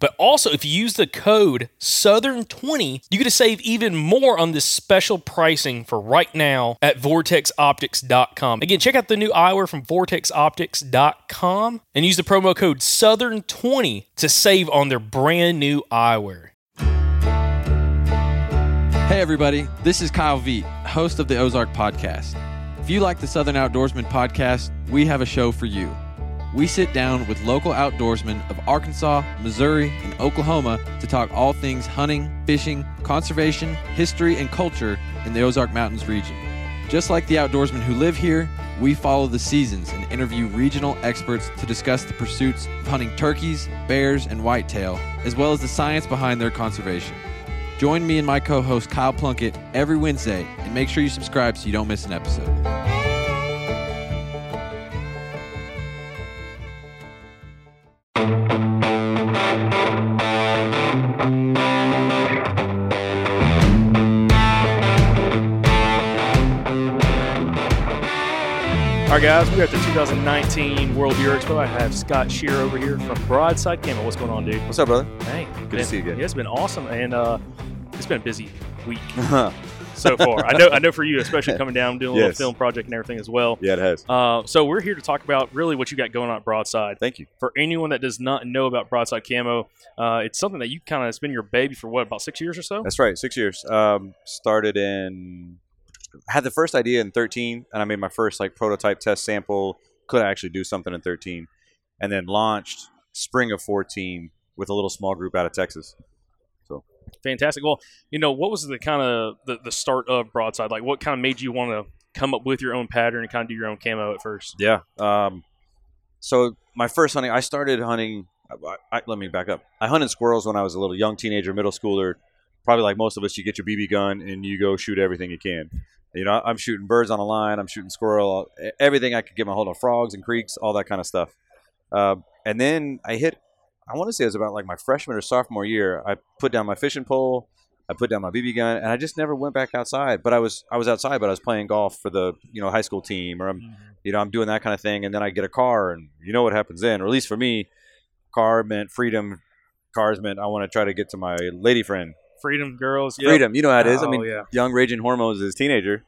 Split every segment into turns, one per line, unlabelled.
But also, if you use the code Southern20, you get to save even more on this special pricing for right now at vortexoptics.com. Again, check out the new eyewear from vortexoptics.com and use the promo code Southern20 to save on their brand new eyewear.
Hey, everybody, this is Kyle Veet, host of the Ozark Podcast. If you like the Southern Outdoorsman podcast, we have a show for you. We sit down with local outdoorsmen of Arkansas, Missouri, and Oklahoma to talk all things hunting, fishing, conservation, history, and culture in the Ozark Mountains region. Just like the outdoorsmen who live here, we follow the seasons and interview regional experts to discuss the pursuits of hunting turkeys, bears, and whitetail, as well as the science behind their conservation. Join me and my co host Kyle Plunkett every Wednesday and make sure you subscribe so you don't miss an episode.
All right, guys, we're at the 2019 World Deer Expo. I have Scott Shearer over here from Broadside Camo. What's going on, dude?
What's up, brother?
Hey,
Good to see you again.
Yeah, it's been awesome, and uh, it's been a busy week so far. I know, I know for you, especially coming down doing a little film project and everything as well.
yeah, it has.
Uh, so we're here to talk about really what you got going on at Broadside.
Thank you.
For anyone that does not know about Broadside Camo, uh, it's something that you kind of it's been your baby for what about six years or so.
That's right. Six years. Um, started in. Had the first idea in 13, and I made my first like prototype test sample. Could I actually do something in 13, and then launched spring of 14 with a little small group out of Texas.
Fantastic. Well, you know, what was the kind of the, the start of Broadside? Like, what kind of made you want to come up with your own pattern and kind of do your own camo at first?
Yeah. Um, so my first hunting, I started hunting. I, I, let me back up. I hunted squirrels when I was a little young teenager, middle schooler. Probably like most of us, you get your BB gun and you go shoot everything you can. You know, I'm shooting birds on a line. I'm shooting squirrel, everything I could get my hold on, frogs and creeks, all that kind of stuff. Uh, and then I hit. I want to say it was about like my freshman or sophomore year. I put down my fishing pole. I put down my BB gun, and I just never went back outside. But I was I was outside, but I was playing golf for the you know high school team, or I'm you know I'm doing that kind of thing, and then I get a car, and you know what happens then, or at least for me, car meant freedom. Cars meant I want to try to get to my lady friend.
Freedom, girls, yep.
Freedom, you know how it is. I
Oh,
mean,
yeah.
young raging hormones as a teenager.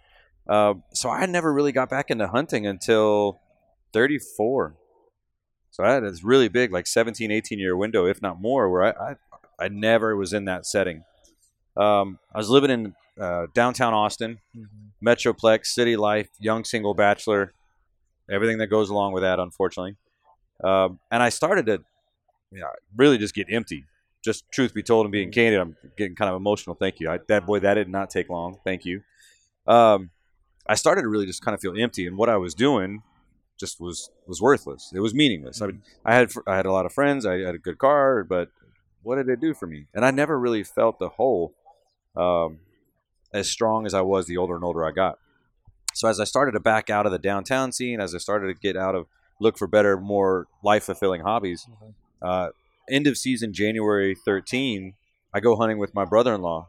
Uh, so I never really got back into hunting until 34. So I had this really big, like 17, 18 year window, if not more, where I, I, I never was in that setting. Um, I was living in uh, downtown Austin,
Mm-hmm.
Metroplex, city life, young single bachelor, everything that goes along with that, unfortunately. Um, and I started to you know, really just get empty. Just truth be told and being candid, I'm getting kind of emotional. Thank you. I, that boy, that did not take long. Thank you. Um, I started to really just kind of feel empty, and what I was doing just was was worthless. It was meaningless. I mean, I had I had a lot of friends. I had a good car, but what did it do for me? And I never really felt the hole um, as strong as I was the older and older I got. So as I started to back out of the downtown scene, as I started to get out of look for better, more life fulfilling hobbies, uh, end of season January 13, I go hunting with my brother in law.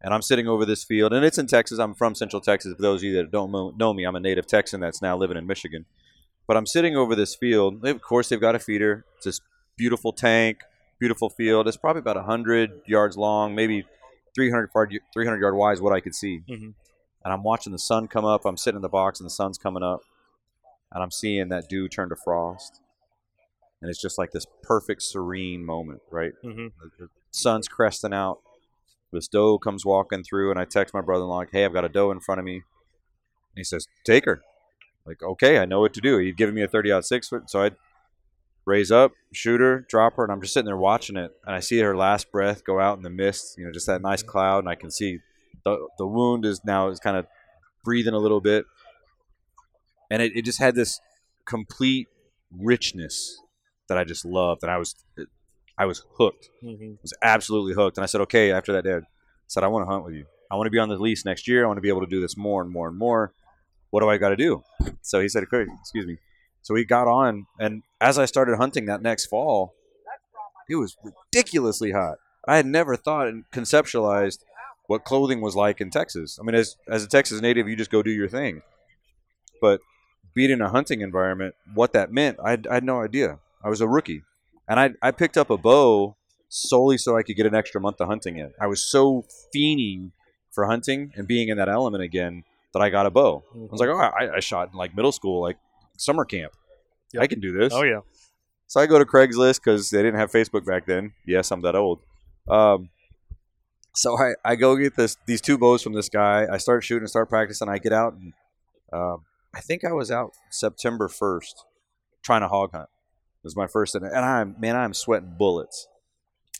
And I'm sitting over this field, and it's in Texas. I'm from Central Texas. For those of you that don't know me, I'm a native Texan that's now living in Michigan. But I'm sitting over this field. Of course, they've got a feeder. It's this beautiful tank, beautiful field. It's probably about 100 yards long, maybe 300 yard, 300 yard wide is what I could see.
Mhm.
And I'm watching the sun come up. I'm sitting in the box, and the sun's coming up. And I'm seeing that dew turn to frost. And it's just like this perfect, serene moment, right?
Mhm.
The, the sun's cresting out. This doe comes walking through, and I text my brother in law, like, hey, I've got a doe in front of me. And he says, take her. Like, okay, I know what to do. He'd given me a 30 aught six foot, so I'd raise up, shoot her, drop her, and I'm just sitting there watching it. And I see her last breath go out in the mist, you know, just that nice mm-hmm. cloud, and I can see the, the wound is now is kind of breathing a little bit. And it, it just had this complete richness that I just loved. And I was I was hooked
Mhm.
was absolutely hooked. And I said, okay, after that, Dad, I said, I want to hunt with you. I want to be on the lease next year. I want to be able to do this more and more and more. What do I got to do? So he said, okay, excuse me. So we got on. And as I started hunting that next fall, it was ridiculously hot. I had never thought and conceptualized what clothing was like in Texas. I mean, as, as a Texas native, you just go do your thing. But being in a hunting environment, what that meant, I had, I had no idea. I was a rookie. And I, I picked up a bow solely so I could get an extra month of hunting in. I was so fiending for hunting and being in that element again that I got a bow. I was like, oh, I, I shot in like middle school, like summer camp.
Yep.
I can do this.
oh yeah.
So I go to Craigslist because they didn't have Facebook back then. Yes, I'm that old. Um, so I, I go get this these two bows from this guy. I start shooting, and start practicing. I get out, and um I think I was out September 1st trying to hog hunt. It was my first, and I'm man, I'm sweating bullets.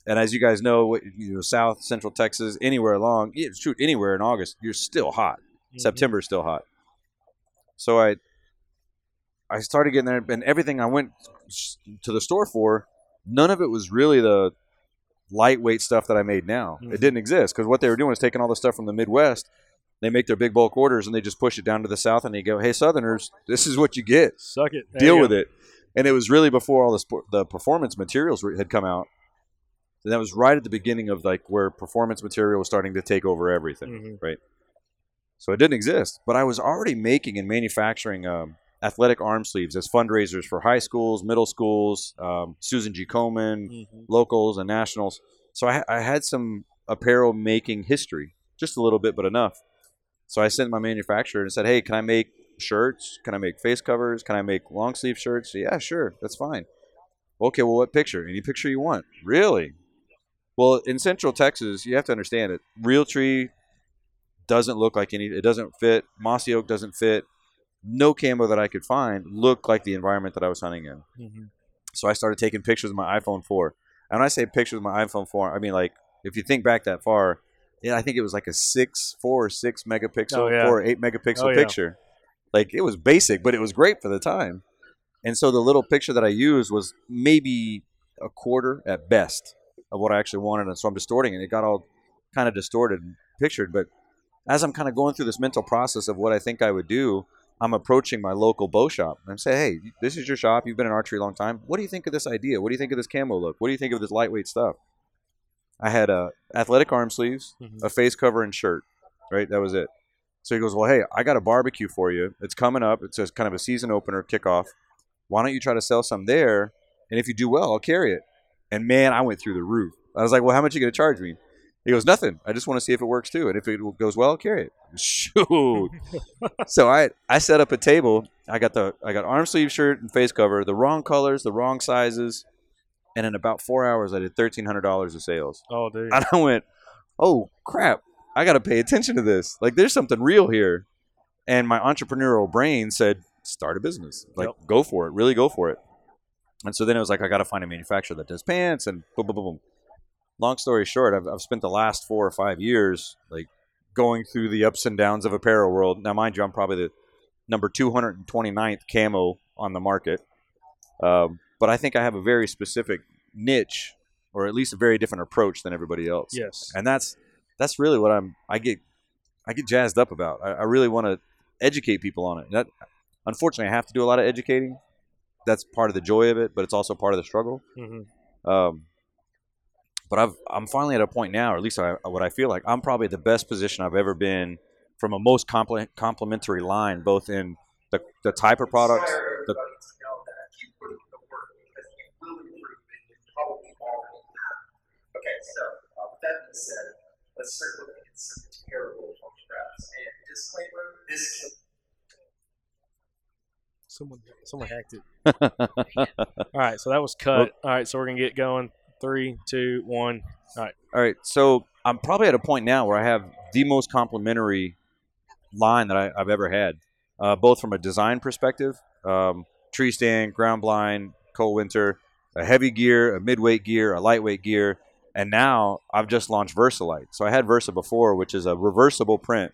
And as you guys know, you know, South Central Texas, anywhere along, shoot anywhere in August, you're still hot.
Mhm.
September is still hot. So I I started getting there, and everything I went to the store for, none of it was really the lightweight stuff that I made now.
Mhm.
It didn't exist because what they were doing was taking all the stuff from the Midwest. They make their big bulk orders and they just push it down to the South, and they go, "Hey, Southerners, this is what you get.
Suck it.
Deal with
go.
it." And it was really before all the the performance materials had come out. And that was right at the beginning of like where performance material was starting to take over everything
Mhm.
so it didn't exist. But I was already making and manufacturing um, athletic arm sleeves as fundraisers for high schools, middle schools, um, Susan G. Komen,
Mhm.
locals, and nationals. So I, I had some apparel making history, just a little bit, but enough. So I sent my manufacturer and said, "Hey, can I make shirts? Can I make face covers? Can I make long sleeve shirts?" Yeah, sure, that's fine. Okay, well, what picture? Any picture you want? Really? Well, in Central Texas, you have to understand it. Realtree doesn't look like any. It doesn't fit. Mossy Oak doesn't fit. No camo that I could find looked like the environment that I was hunting in.
Mhm.
So I started taking pictures with my iPhone 4. And when I say pictures with my iPhone 4, I mean like if you think back that far, yeah, I think it was like a six, four or six megapixel,
Oh, yeah.
four or eight megapixel
Oh, yeah.
picture. Like it was basic, but it was great for the time. And so the little picture that I used was maybe a quarter at best of what I actually wanted. And so I'm distorting it. It got all kind of distorted and pictured. But as I'm kind of going through this mental process of what I think I would do, I'm approaching my local bow shop and I'm hey, this is your shop. You've been in archery a long time. What do you think of this idea? What do you think of this camo look? What do you think of this lightweight stuff? I had uh, athletic arm sleeves,
Mhm.
a face cover, and shirt. Right, that was it. So he goes, well, hey, I got a barbecue for you. It's coming up. It's a kind of a season opener kickoff. Why don't you try to sell some there? And if you do well, I'll carry it. And man, I went through the roof. I was like, well, how much are you going to charge me? He goes, nothing. I just want to see if it works too. And if it goes well, I'll carry it. Shoot. so I I set up a table. I got the I got arm sleeve shirt and face cover, the wrong colors, the wrong sizes, and in about four hours, I did thirteen hundred dollars of sales.
Oh, dude.
And I went, oh crap, I got to pay attention to this. Like there's something real here. And my entrepreneurial brain said, start a business. Like
Yep.
go for it, really go for it. And so then it was like I got to find a manufacturer that does pants and boom, boom, boom, boom. Long story short, I've, I've spent the last four or five years like going through the ups and downs of apparel world. Now, mind you, I'm probably the number 229th camo on the market. Um, but I think I have a very specific niche, or at least a very different approach than everybody else.
Yes.
And that's that's really what I'm. I get I get jazzed up about. I, I really want to educate people on it. That unfortunately, I have to do a lot of educating. That's part of the joy of it, but it's also part of the struggle.
Mm-hmm.
Um, but I've, I'm finally at a point now, or at least I, what I feel like, I'm probably the best position I've ever been from a most compl- complementary line, both in the, the type of products. The,
Okay, so uh, that being said, let's start looking at some terrible photographs. And disclaimer: this
Someone, someone hacked it. All right, so that was cut. All right, so we're gonna get going. Three, two, one.
All right, Alright, so I'm probably at a point now where I have the most complementary line that I, I've ever had, uh, both from a design perspective, um, tree stand, ground blind, cold winter, a heavy gear, a midweight gear, a lightweight gear, and now I've just launched Versalite. So I had Versa before, which is a reversible print.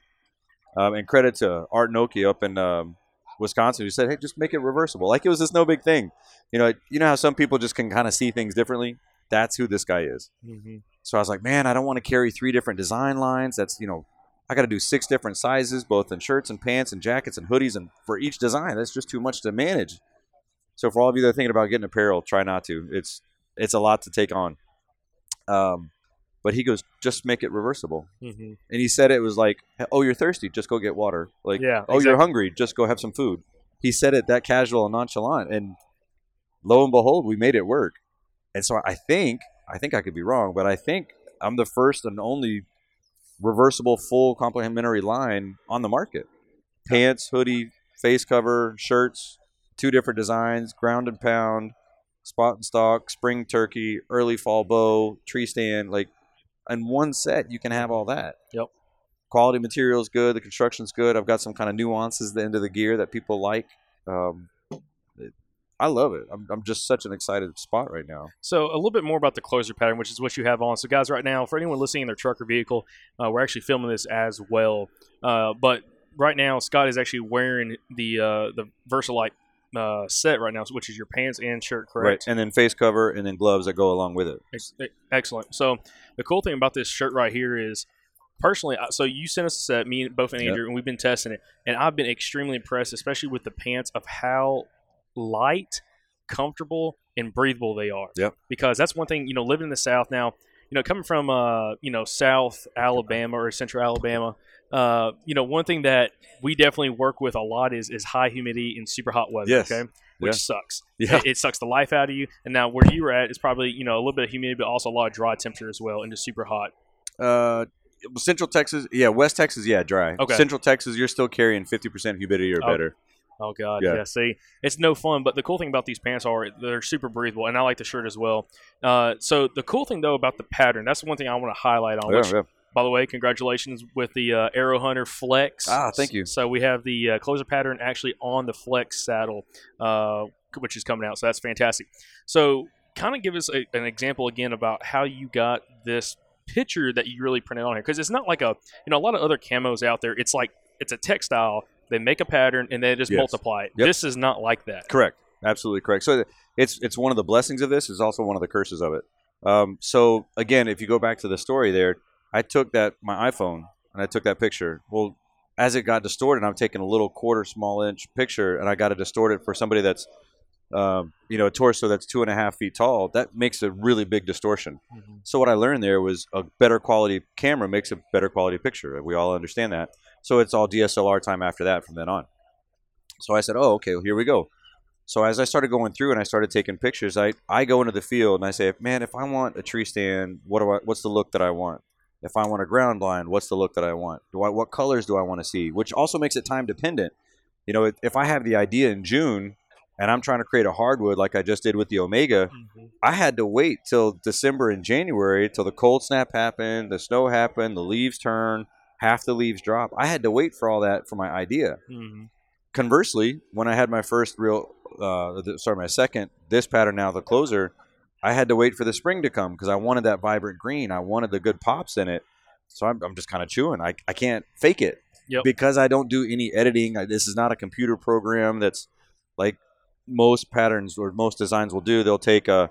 Um, and credit to Art Noki up in um, Wisconsin who said, "Hey, just make it reversible." Like it was just no big thing. You know, you know how some people just can kind of see things differently. That's who this guy is.
Mm-hmm.
So I was like, man, I don't want to carry three different design lines. That's you know, I got to do six different sizes, both in shirts and pants and jackets and hoodies, and for each design, that's just too much to manage. So for all of you that are thinking about getting apparel, try not to. It's it's a lot to take on. Um, but he goes, just make it reversible.
Mm-hmm.
And he said it was like, oh, you're thirsty, just go get water. Like,
Yeah,
oh, you're hungry, just go have some food. He said it that casual and nonchalant, and lo and behold, we made it work. And so I think, I think I could be wrong, but I think I'm the first and only reversible full complementary line on the market. Pants, hoodie, face cover, shirts, two different designs, ground and pound, spot and stock, spring turkey, early fall bow, tree stand. Like, in one set, you can have all that.
Yep.
Quality material's good. The construction's good. I've got some kind of nuances at the end of the gear that people like. Um, it- I love it. I'm, I'm just such an excited spot right now.
So a little bit more about the closer pattern, which is what you have on. So guys, right now, for anyone listening in their truck or vehicle, uh, we're actually filming this as well. Uh, but right now, Scott is actually wearing the uh, the Versalite uh, set right now, which is your pants and shirt, correct?
Right. And then face cover and then gloves that go along with it.
Ex- Excellent. So the cool thing about this shirt right here is, personally, so you sent us a set, me and both and
Yep.
Andrew, and we've been testing it, and I've been extremely impressed, especially with the pants of how light, comfortable, and breathable they are.
Yep.
Because that's one thing, you know, living in the South now, you know, coming from uh, you know, South Alabama or Central Alabama, uh, you know, one thing that we definitely work with a lot is is high humidity and super hot weather.
Yes.
Okay. Which
Yeah.
sucks.
Yeah.
It, it sucks the life out of you. And now where you were at is probably, you know, a little bit of humidity, but also a lot of dry temperature as well, and just super hot.
Uh, Central Texas, yeah, West Texas, yeah, dry.
Okay.
Central Texas, you're still carrying 50% humidity or
Oh,
better.
Oh god,
Yeah.
yeah. See, it's no fun. But the cool thing about these pants are they're super breathable, and I like the shirt as well. Uh, so the cool thing though about the pattern, that's one thing I want to highlight on.
Yeah.
By the way, congratulations with the uh, Aero Hunter Flex.
Ah, thank you.
So we have the uh, closer pattern actually on the Flex saddle, uh, which is coming out. So that's fantastic. So kind of give us a, an example again about how you got this picture that you really printed on here, because it's not like a you know a lot of other camos out there. It's like it's a textile. They make a pattern and they just
Yes.
multiply it.
Yep.
This is not like that.
Correct. Absolutely correct. So it's it's one of the blessings of this. Is also one of the curses of it. Um, so again, if you go back to the story there, I took that my iPhone and I took that picture. Well, as it got distorted, I'm taking a little quarter small inch picture, and I got to distort it for somebody that's, um, you know, a torso that's two and a half feet tall. That makes a really big distortion. So what I learned there was a better quality camera makes a better quality picture. We all understand that. So it's all DSLR time after that from then on. So I said, "Oh, okay, well, here we go." So as I started going through and I started taking pictures, I, I go into the field and I say, "Man, if I want a tree stand, what do I? What's the look that I want? If I want a ground blind, what's the look that I want? Do I what colors do I want to see? Which also makes it time dependent. You know, if, if I have the idea in June and I'm trying to create a hardwood like I just did with the Omega, I had to wait till December and January till the cold snap happened, the snow happened, the leaves turn, half the leaves drop. I had to wait for all that for my idea.
Mhm.
Conversely, when I had my first real, uh, sorry, my second, this pattern now, the closer, I had to wait for the spring to come because I wanted that vibrant green. I wanted the good pops in it. So I'm, I'm just kind of chewing. I, I can't fake it
Yep.
because I don't do any editing. I, this is not a computer program that's like most patterns or most designs will do. They'll take a,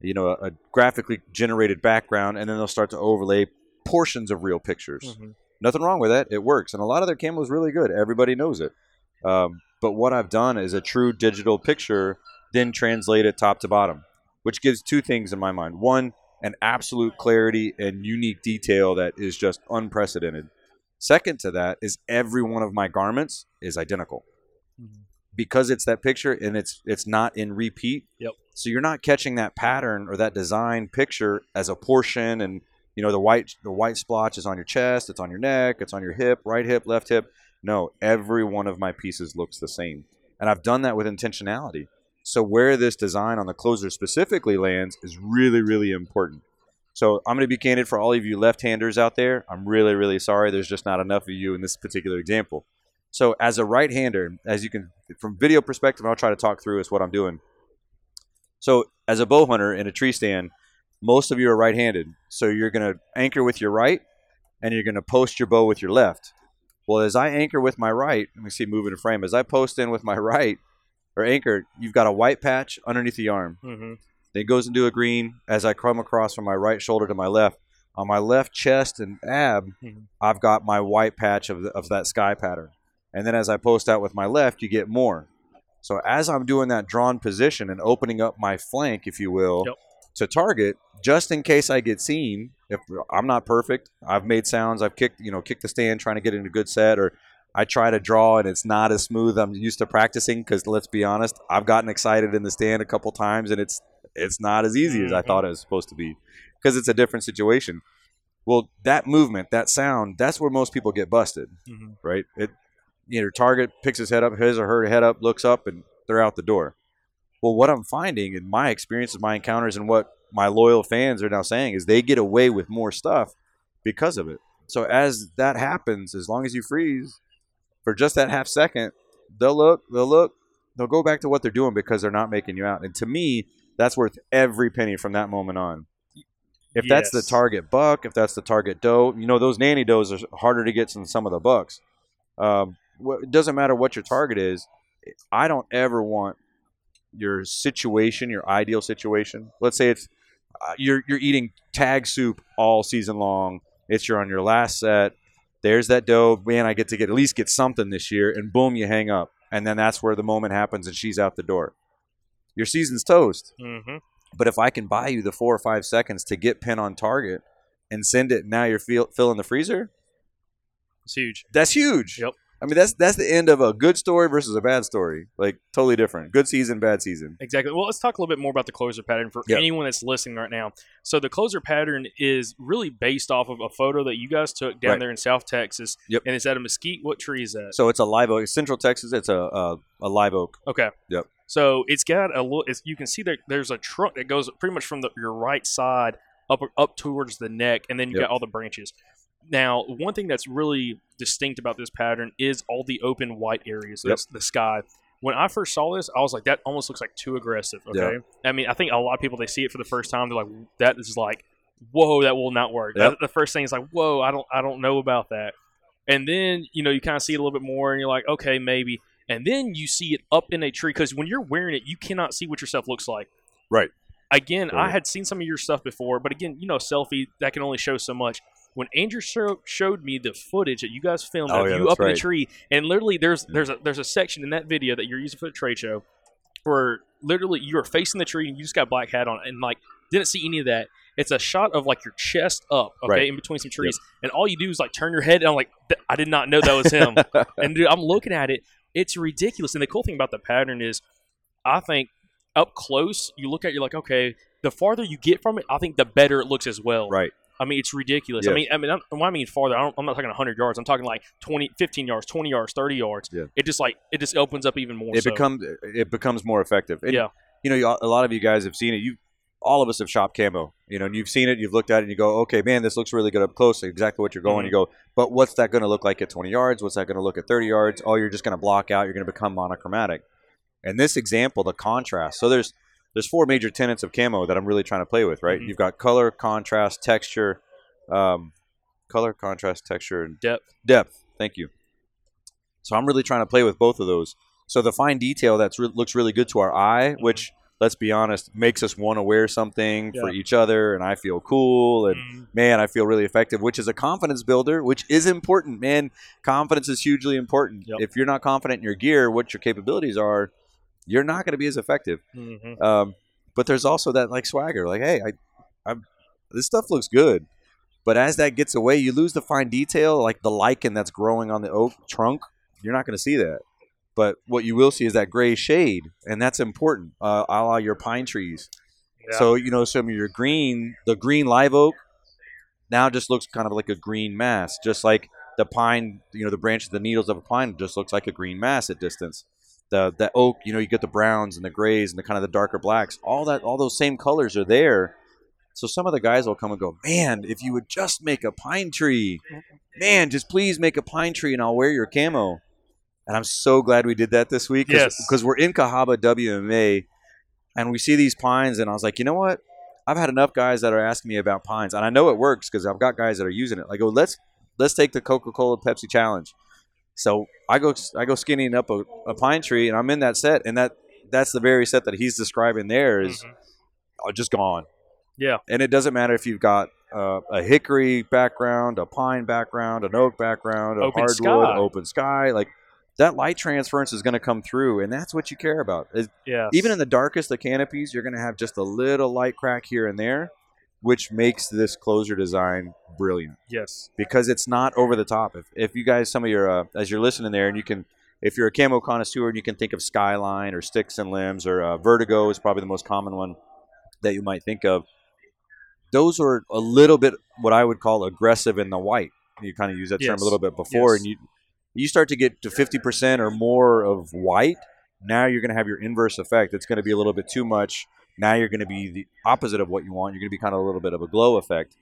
you know, a, a graphically generated background and then they'll start to overlay portions of real pictures.
Mhm.
Nothing wrong with that. It works, and a lot of their camo is really good. Everybody knows it. Um, but what I've done is a true digital picture, then translate it top to bottom, which gives two things in my mind. One, an absolute clarity and unique detail that is just unprecedented. Second to that is every one of my garments is identical
Mhm.
because it's that picture and it's it's not in repeat.
Yep.
So you're not catching that pattern or that design picture as a portion and you know the white the white splotch is on your chest, it's on your neck, it's on your hip, right hip, left hip. No, every one of my pieces looks the same. And I've done that with intentionality. So where this design on the closer specifically lands is really really important. So I'm going to be candid for all of you left-handers out there. I'm really really sorry there's just not enough of you in this particular example. So as a right-hander, as you can from video perspective, I'll try to talk through is what I'm doing. So as a bow hunter in a tree stand, most of you are right-handed. So you're going to anchor with your right and you're going to post your bow with your left. Well, as I anchor with my right, let me see moving the frame. As I post in with my right or anchor, you've got a white patch underneath the arm.
Mhm.
Then it goes into a green as I come across from my right shoulder to my left. On my left chest and ab,
Mhm.
I've got my white patch of, the, of that sky pattern. And then as I post out with my left, you get more. So as I'm doing that drawn position and opening up my flank, if you will,
Yep.
to target, just in case I get seen, if I'm not perfect, I've made sounds, I've kicked, you know, kicked the stand trying to get in a good set, or I try to draw and it's not as smooth. I'm used to practicing because let's be honest, I've gotten excited in the stand a couple times and it's it's not as easy as I thought it was supposed to be because it's a different situation. Well, that movement, that sound, that's where most people get busted,
Mhm.
right? It, you know, target picks his head up, his or her head up, looks up, and they're out the door. Well, what I'm finding in my experiences, my encounters, and what my loyal fans are now saying is they get away with more stuff because of it. So as that happens, as long as you freeze for just that half second, they'll look, they'll look, they'll go back to what they're doing because they're not making you out. And to me, that's worth every penny from that moment on. If that's the target buck, if that's the target doe, you know those nanny does are harder to get than some of the bucks. Um, it doesn't matter what your target is. I don't ever want your situation, your ideal situation. Let's say it's uh, you're you're eating tag soup all season long. It's you're on your last set. There's that doe. Man, I get to get at least get something this year, and boom, you hang up, and then that's where the moment happens, and she's out the door. Your season's toast.
Mhm.
But if I can buy you the four or five seconds to get pin on target and send it, now you're feel, filling the freezer.
It's huge.
That's huge.
Yep.
I mean, that's that's the end of a good story versus a bad story. Like totally different. Good season, bad season.
Exactly. Well, let's talk a little bit more about the closer pattern for
Yep.
anyone that's listening right now. So the closer pattern is really based off of a photo that you guys took down
Right.
there in South Texas.
Yep.
And it's at a mesquite. What tree is that?
So it's a live oak. Central Texas. It's a a, a live oak.
Okay.
Yep.
So it's got a little. It's, you can see that there's a trunk that goes pretty much from the, your right side up up towards the neck, and then you
Yep.
got all the branches. Now, one thing that's really distinct about this pattern is all the open white areas.
Yep.
The sky. When I first saw this, I was like, that almost looks like too aggressive. Okay. I mean, I think a lot of people they see it for the first time, they're like, that is like, whoa, that will not work.
Yep.
The first thing is like, whoa, I don't, I don't know about that. And then you know you kind of see it a little bit more, and you're like, okay, maybe. And then you see it up in a tree because when you're wearing it, you cannot see what your stuff looks like.
Right.
Again, I had seen some of your stuff before, but again, you know, selfie that can only show so much. When Andrew show, showed me the footage that you guys filmed
Oh,
of
yeah,
you up in the tree, and literally there's mm. there's a there's a section in that video that you're using for the trade show where literally you are facing the tree and you just got black hat on, and like didn't see any of that. It's a shot of like your chest up, okay,
Right.
in between some trees, and all you do is like turn your head, and I'm like, "Th- I did not know that was him. and dude, I'm looking at it, it's ridiculous. And the cool thing about the pattern is, I think up close, you look at, it, you're like, okay, the farther you get from it, I think the better it looks as well.
Right.
I mean, it's ridiculous. I mean, I mean, I'm, when I mean farther, I don't, I'm not talking 100 yards. I'm talking like 20, 15 yards, 20 yards, 30 yards.
Yeah.
It just like it just opens up even more.
It
so.
becomes it becomes more effective. And,
Yeah.
You know, you- a lot of you guys have seen it. You, all of us have shopped camo. You know, and you've seen it. You've looked at it, and you go, "Okay, man, this looks really good up close. Exactly what you're going."
Mhm.
You go, "But what's that going to look like at 20 yards? What's that going to look at 30 yards? Oh, you're just going to block out. You're going to become monochromatic." And this example, the contrast. So there's there's four major tenets of camo that I'm really trying to play with. Right?
Mhm.
You've got color, contrast, texture, um, color, contrast, texture, and
depth.
depth. Thank you. So I'm really trying to play with both of those. So the fine detail that re- looks really good to our eye, which let's be honest, makes us want to wear something for each other, and I feel cool, and
Mhm.
man, I feel really effective, which is a confidence builder, which is important. Man, confidence is hugely important.
Yep.
If you're not confident in your gear, what your capabilities are, you're not going to be as effective.
Mhm.
Um, but there's also that like swagger, like, hey, I, I'm, this stuff looks good. But as that gets away, you lose the fine detail, like the lichen that's growing on the oak trunk. You're not going to see that. But what you will see is that gray shade, and that's important. Uh, a la your pine trees.
Yeah.
So you know some of your green, the green live oak, now just looks kind of like a green mass, just like the pine. You know the branches, the needles of a pine just looks like a green mass at distance. The the oak, you know, you get the browns and the grays and the kind of the darker blacks. All that, all those same colors are there. So some of the guys will come and go, man, if you would just make a pine tree, man, just please make a pine tree and I'll wear your camo. And I'm so glad we did that this week
Yes.
because we're in Cahaba WMA and we see these pines and I was like, you know what? I've had enough guys that are asking me about pines and I know it works because I've got guys that are using it. Like, oh, let's let's take the Coca-Cola Pepsi challenge. So I go I go skinning up a, a pine tree and I'm in that set and that that's the very set that he's describing there is
Mhm.
uh, just gone.
Yeah.
And it doesn't matter if you've got uh, a hickory background, a pine background, an oak background, a
Open
hardwood,
sky.
open sky. Like that light transference is going to come through, and that's what you care about.
Yeah.
Even in the darkest of canopies, you're going to have just a little light crack here and there, which makes this closer design brilliant
yes.
because it's not over the top. If, if you guys, some of your, uh, as you're listening there, and you can, if you're a camo connoisseur and you can think of Skyline or Sticks and Limbs or uh, Vertigo is probably the most common one that you might think of. Those are a little bit what I would call aggressive in the white. You kind of use that term
Yes.
a little bit before,
Yes.
and you you start to get to 50% or more of white. Now you're going to have your inverse effect. It's going to be a little bit too much. Now you're going to be the opposite of what you want. You're going to be kind of a little bit of a glow effect.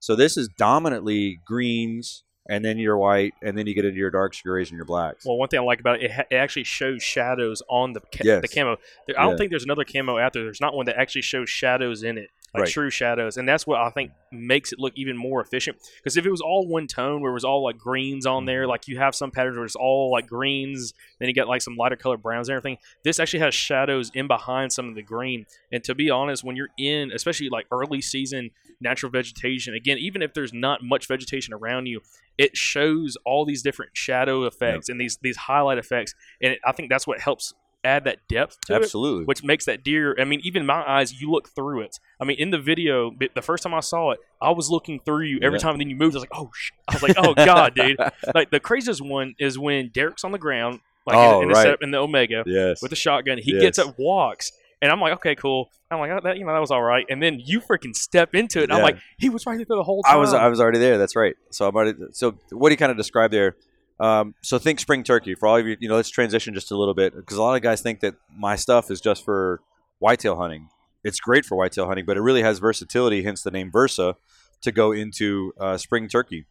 So this is dominantly greens, and then your white, and then you get into your darks, your grays, and your blacks.
Well, one thing I like about it, it, ha- it actually shows shadows on the ca-
Yes.
the camo. There, I don't
Yeah.
think there's another camo out there. There's not one that actually shows shadows in it, like
Right.
true shadows, and that's what I think makes it look even more efficient. Because if it was all one tone, where it was all like greens on
Mm-hmm.
there, like you have some patterns where it's all like greens, then you get like some lighter color browns and everything. This actually has shadows in behind some of the green. And to be honest, when you're in, especially like early season natural vegetation, again, even if there's not much vegetation around you, it shows all these different shadow effects and these these highlight effects, and it, I think that's what helps add that depth to it,
Absolutely.
which makes that deer. I mean, even my eyes, you look through it. I mean, in the video, the first time I saw it, I was looking through you every
Yeah.
time. And then you moved, I was like, oh, sh-. I was like, oh god, dude. Like the craziest one is when Derek's on the ground, like
Oh,
in, in, the
right.
setup in the Omega
yes.
with the shotgun. He
Yes.
gets up, walks. And I'm like, okay, cool. I'm like, oh, that you know, that was all right. And then you freaking step into it. And I'm like, he was right there the whole time.
I was I was already there. That's right. So I'm already. So what he kind of described there. Um, so think spring turkey for all of you. You know, let's transition just a little bit because a lot of guys think that my stuff is just for whitetail hunting. It's great for whitetail hunting, but it really has versatility. Hence the name Versa to go into uh, spring turkey.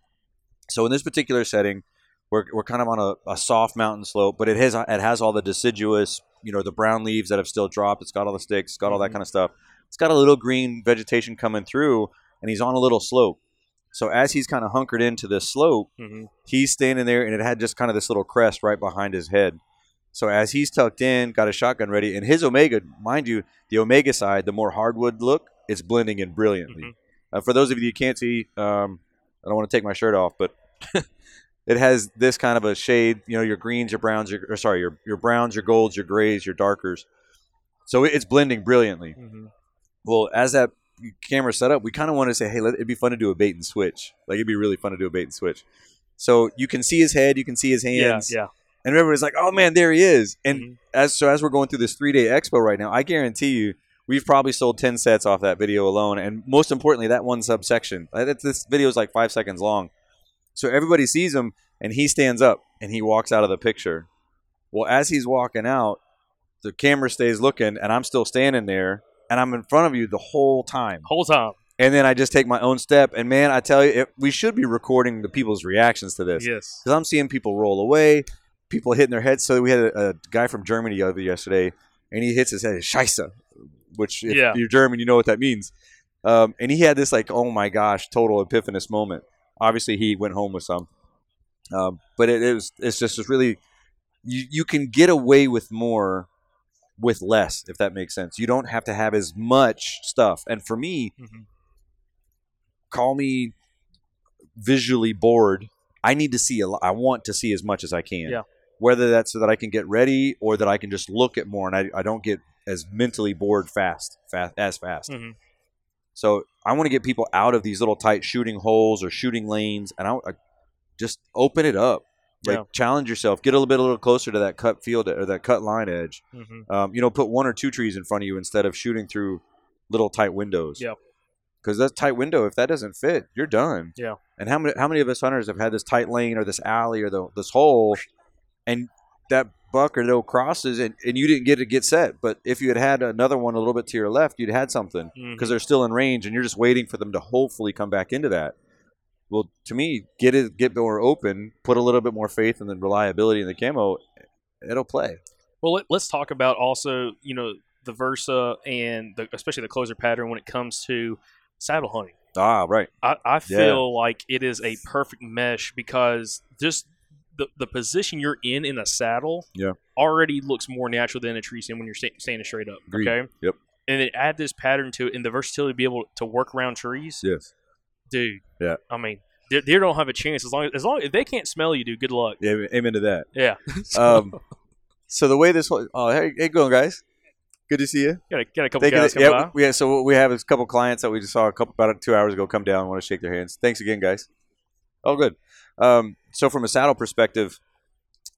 So in this particular setting, we're, we're kind of on a, a soft mountain slope, but it has it has all the deciduous, you know, the brown leaves that have still dropped. It's got all the sticks, it's got all that
Mhm.
kind of stuff. It's got a little green vegetation coming through, and he's on a little slope. So as he's kind of hunkered into this slope,
Mhm.
he's standing there, and it had just kind of this little crest right behind his head. So as he's tucked in, got his shotgun ready, and his Omega, mind you, the Omega side, the more hardwood look, it's blending in brilliantly.
Mhm.
Uh, for those of you who can't see, um, I don't want to take my shirt off, but it has this kind of a shade. You know, your greens, your browns, your or sorry, your your browns, your golds, your grays, your darkers. So it's blending brilliantly.
Mhm.
Well, as that camera set up, we kind of wanted to say, hey, let, it'd be fun to do a bait and switch. Like it'd be really fun to do a bait and switch. So you can see his head, you can see his hands,
yeah.
and everybody's like, "Oh man, there he is!" And
Mhm.
as so as we're going through this three day expo right now, I guarantee you, we've probably sold ten sets off that video alone. And most importantly, that one subsection. That- This video is like five seconds long, so everybody sees him, and he stands up and he walks out of the picture. Well, as he's walking out, the camera stays looking, and I'm still standing there, and I'm in front of you the whole time.
Whole time.
And then I just take my own step, and man, I tell you, it, we should be recording the people's reactions to this
Yes.
because I'm seeing people roll away, people hitting their heads. So we had a, a guy from Germany over yesterday, and he hits his head, Scheisse, which if
Yeah.
you're German, you know what that means. Um, and he had this like, oh my gosh, total epiphanous moment. Obviously, he went home with some, um, but it, it was it's just it's really you you can get away with more with less, if that makes sense. You don't have to have as much stuff. And for me,
Mhm.
call me visually bored. I need to see a lo- I want to see as much as I can.
Yeah.
Whether that's so that I can get ready or that I can just look at more and I, I don't get as mentally bored fast, fast as fast.
Mhm.
So I want to get people out of these little tight shooting holes or shooting lanes, and I, I just open it up. Like
Yeah.
challenge yourself. Get a little bit a little closer to that cut field or that cut line edge.
Mhm.
Um, you know, put one or two trees in front of you instead of shooting through little tight windows.
Yeah.
Because that tight window, if that doesn't fit, you're done.
Yeah.
And how many how many of us hunters have had this tight lane or this alley or the, this hole, and that buck or no crosses, and, and you didn't get to get set. But if you had had another one a little bit to your left, you'd had something because they're still in range, and you're just waiting for them to hopefully come back into that. Well, to me, get it, get more open, put a little bit more faith in the reliability in the camo. It'll play.
Well, let, let's talk about also, you know, the Versa and the, especially the closer pattern when it comes to saddle hunting.
Ah, right.
I, I
Yeah.
feel like it is a perfect mesh because just the, the position you're in in a saddle
Yeah.
already looks more natural than a tree stand when you're sta- standing straight up.
Agreed.
Okay.
Yep.
And then add this pattern to it and the versatility to be able to work around trees.
Yes.
Dude.
Yeah.
I mean, deer, deer don't have a chance as long as, as long if they can't smell you, dude. Good luck.
Yeah, amen to that.
Yeah.
Um, so the way this whole oh hey hey going guys, good to see you.
got a, got a couple
Thank
guys
Yeah,
by.
yeah. So what we have is a couple clients that we just saw a couple about two hours ago come down. Want to shake their hands. Thanks again, guys. Oh, good. Um, so from a saddle perspective,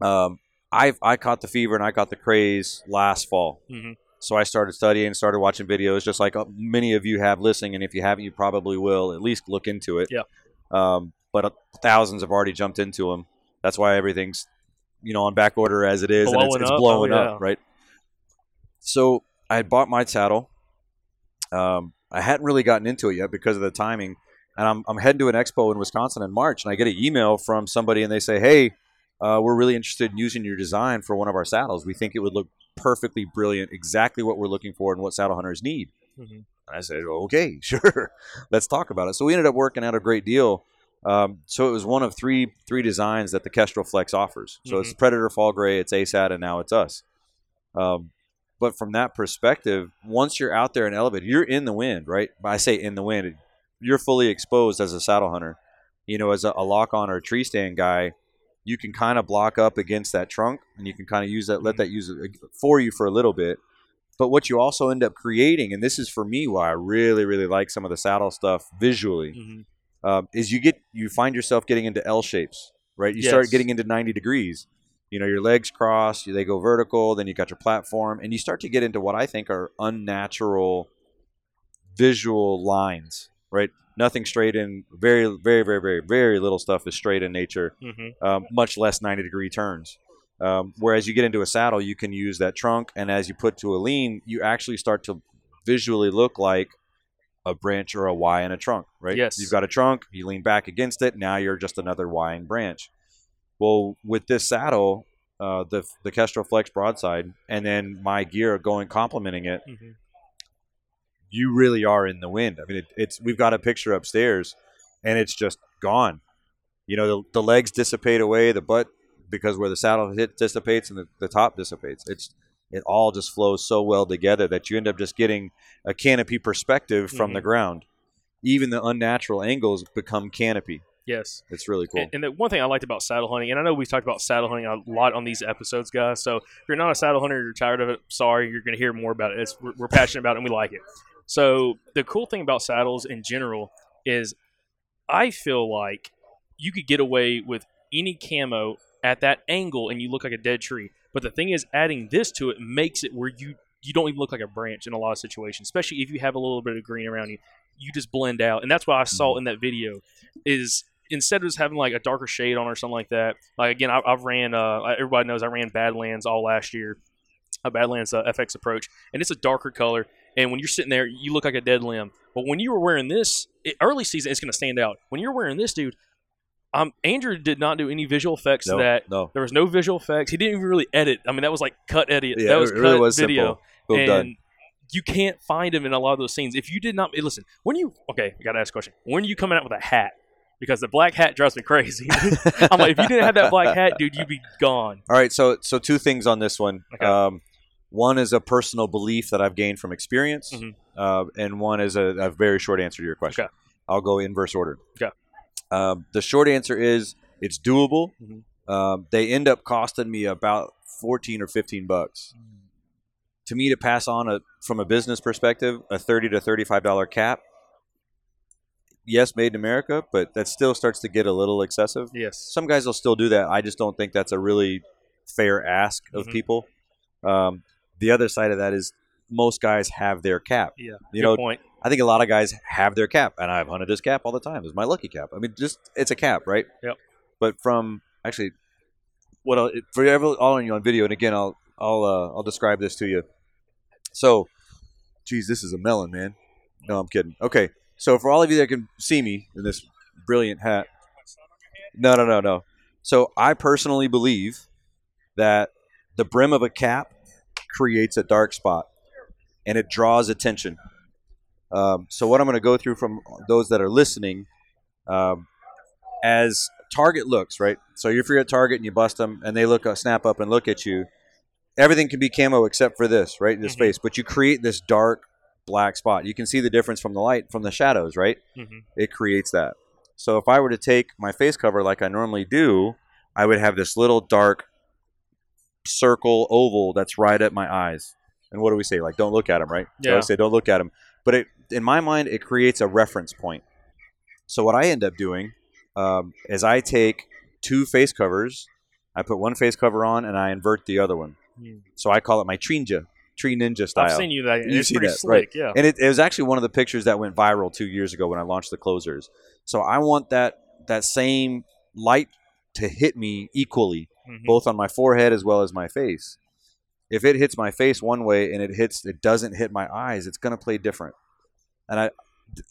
um, I I caught the fever and I caught the craze last fall.
Mhm.
So I started studying, started watching videos, just like uh, many of you have listening. And if you haven't, you probably will at least look into it.
Yeah.
Um, but uh, thousands have already jumped into them. That's why everything's you know on back order as it is, and it's,
Blowing up. Oh, yeah.
up, right? So I had bought my saddle. Um, I hadn't really gotten into it yet because of the timing, and I'm, I'm heading to an expo in Wisconsin in March, and I get an email from somebody, and they say, "Hey, uh, we're really interested in using your design for one of our saddles. We think it would look perfectly brilliant, exactly what we're looking for and what saddle hunters need."
Mhm.
And I said, "Okay, sure, let's talk about it." So we ended up working out a great deal. Um, so it was one of three three designs that the Kestrel Flex offers. So it's Predator Fall Gray, it's ASAT, and now it's us. Um, but from that perspective, once you're out there and elevated, you're in the wind, right? I say in the wind, you're fully exposed as a saddle hunter. You know, as a, a lock on or a tree stand guy, you can kind of block up against that trunk, and you can kind of use that, let that use it for you for a little bit. But what you also end up creating, and this is for me why I really, really like some of the saddle stuff visually,
Mhm.
um, is you get you find yourself getting into L shapes, right? You start getting into 90 degrees. You know, your legs cross, they go vertical, then you got your platform, and you start to get into what I think are unnatural visual lines, right? Nothing straight in, very, very, very, very, very little stuff is straight in nature,
Mhm.
um, much less 90 degree turns. Um, whereas you get into a saddle, you can use that trunk, and as you put to a lean, you actually start to visually look like a branch or a Y in a trunk, right?
Yes.
You've got a trunk, you lean back against it, now you're just another Y in branch. Well, with this saddle, uh, the the Kestrel Flex broadside, and then my gear going complementing it,
Mhm.
You really are in the wind. I mean, it, it's we've got a picture upstairs, and it's just gone. You know, the, the legs dissipate away, the butt because where the saddle hit dissipates and the, the top dissipates. It's it all just flows so well together that you end up just getting a canopy perspective from the mm-hmm. ground. Even the unnatural angles become canopy.
Yes.
It's really cool.
And, and the one thing I liked about saddle hunting, and I know we've talked about saddle hunting a lot on these episodes, guys. So if you're not a saddle hunter, you're tired of it. Sorry, you're going to hear more about it. It's, we're, we're passionate about it and we like it. So the cool thing about saddles in general is, I feel like you could get away with any camo at that angle and you look like a dead tree. But the thing is, adding this to it makes it where you you don't even look like a branch in a lot of situations, especially if you have a little bit of green around you. You just blend out, and that's what I saw in that video. Is instead of just having like a darker shade on or something like that. Like again, I, I've ran. Uh, everybody knows I ran Badlands all last year. A Badlands uh, FX approach, and it's a darker color. And when you're sitting there, you look like a dead limb. But when you were wearing this, it, early season, it's going to stand out. When you're wearing this, dude, um, Andrew did not do any visual effects
no,
to that.
no.
There was no visual effects. He didn't even really edit. I mean, that was like cut edit.
Yeah,
that was
it
cut
really was
video.
Well
and
done.
you can't find him in a lot of those scenes. If you did not listen, when you okay, I gotta ask a question. When are you coming out with a hat? Because the black hat drives me crazy. I'm like, if you didn't have that black hat, dude, you'd be gone.
All right, so so two things on this one.
Okay.
Um, One is a personal belief that I've gained from experience,
Mhm.
uh, and one is a, a very short answer to your question.
Okay.
I'll go inverse order.
Okay.
Um, the short answer is it's doable.
Mhm.
Um, they end up costing me about fourteen or fifteen bucks. To me, to pass on a from a business perspective, a thirty to thirty-five dollar cap. Yes, made in America, but that still starts to get a little excessive.
Yes.
Some guys will still do that. I just don't think that's a really fair ask of
Mhm.
people. Um, the other side of that is most guys have their cap.
Yeah.
You
Good
know,
point.
I think a lot of guys have their cap, and I've hunted this cap all the time. It's my lucky cap. I mean, just it's a cap, right?
Yep.
But from actually, what I'll, for every, all of you on video, and again, I'll I'll uh, I'll describe this to you. So, geez, this is a melon, man. No, I'm kidding. Okay, so for all of you that can see me in this brilliant hat, no, no, no, no. So I personally believe that the brim of a cap creates a dark spot, and it draws attention. Um, so what I'm going to go through from those that are listening, um, as Target looks right. So if you're at Target and you bust them, and they look uh, snap up and look at you, everything can be camo except for this, right? This
Mhm.
face, but you create this dark black spot. You can see the difference from the light, from the shadows, right?
Mhm.
It creates that. So if I were to take my face cover like I normally do, I would have this little dark circle oval that's right at my eyes. And what do we say? Like, don't look at them, right? So I
Yeah.
say, don't look at them. But it, in my mind, it creates a reference point. So what I end up doing um, is I take two face covers, I put one face cover on, and I invert the other one.
Hmm.
So I call it my Trinja, tree ninja style.
I've seen you that.
Seen
pretty
that,
slick.
right.
Yeah.
And it, it was actually one of the pictures that went viral two years ago when I launched the closers. So I want that that same light to hit me equally,
Mhm.
both on my forehead as well as my face. If it hits my face one way and it hits it doesn't hit my eyes, it's going to play different. And I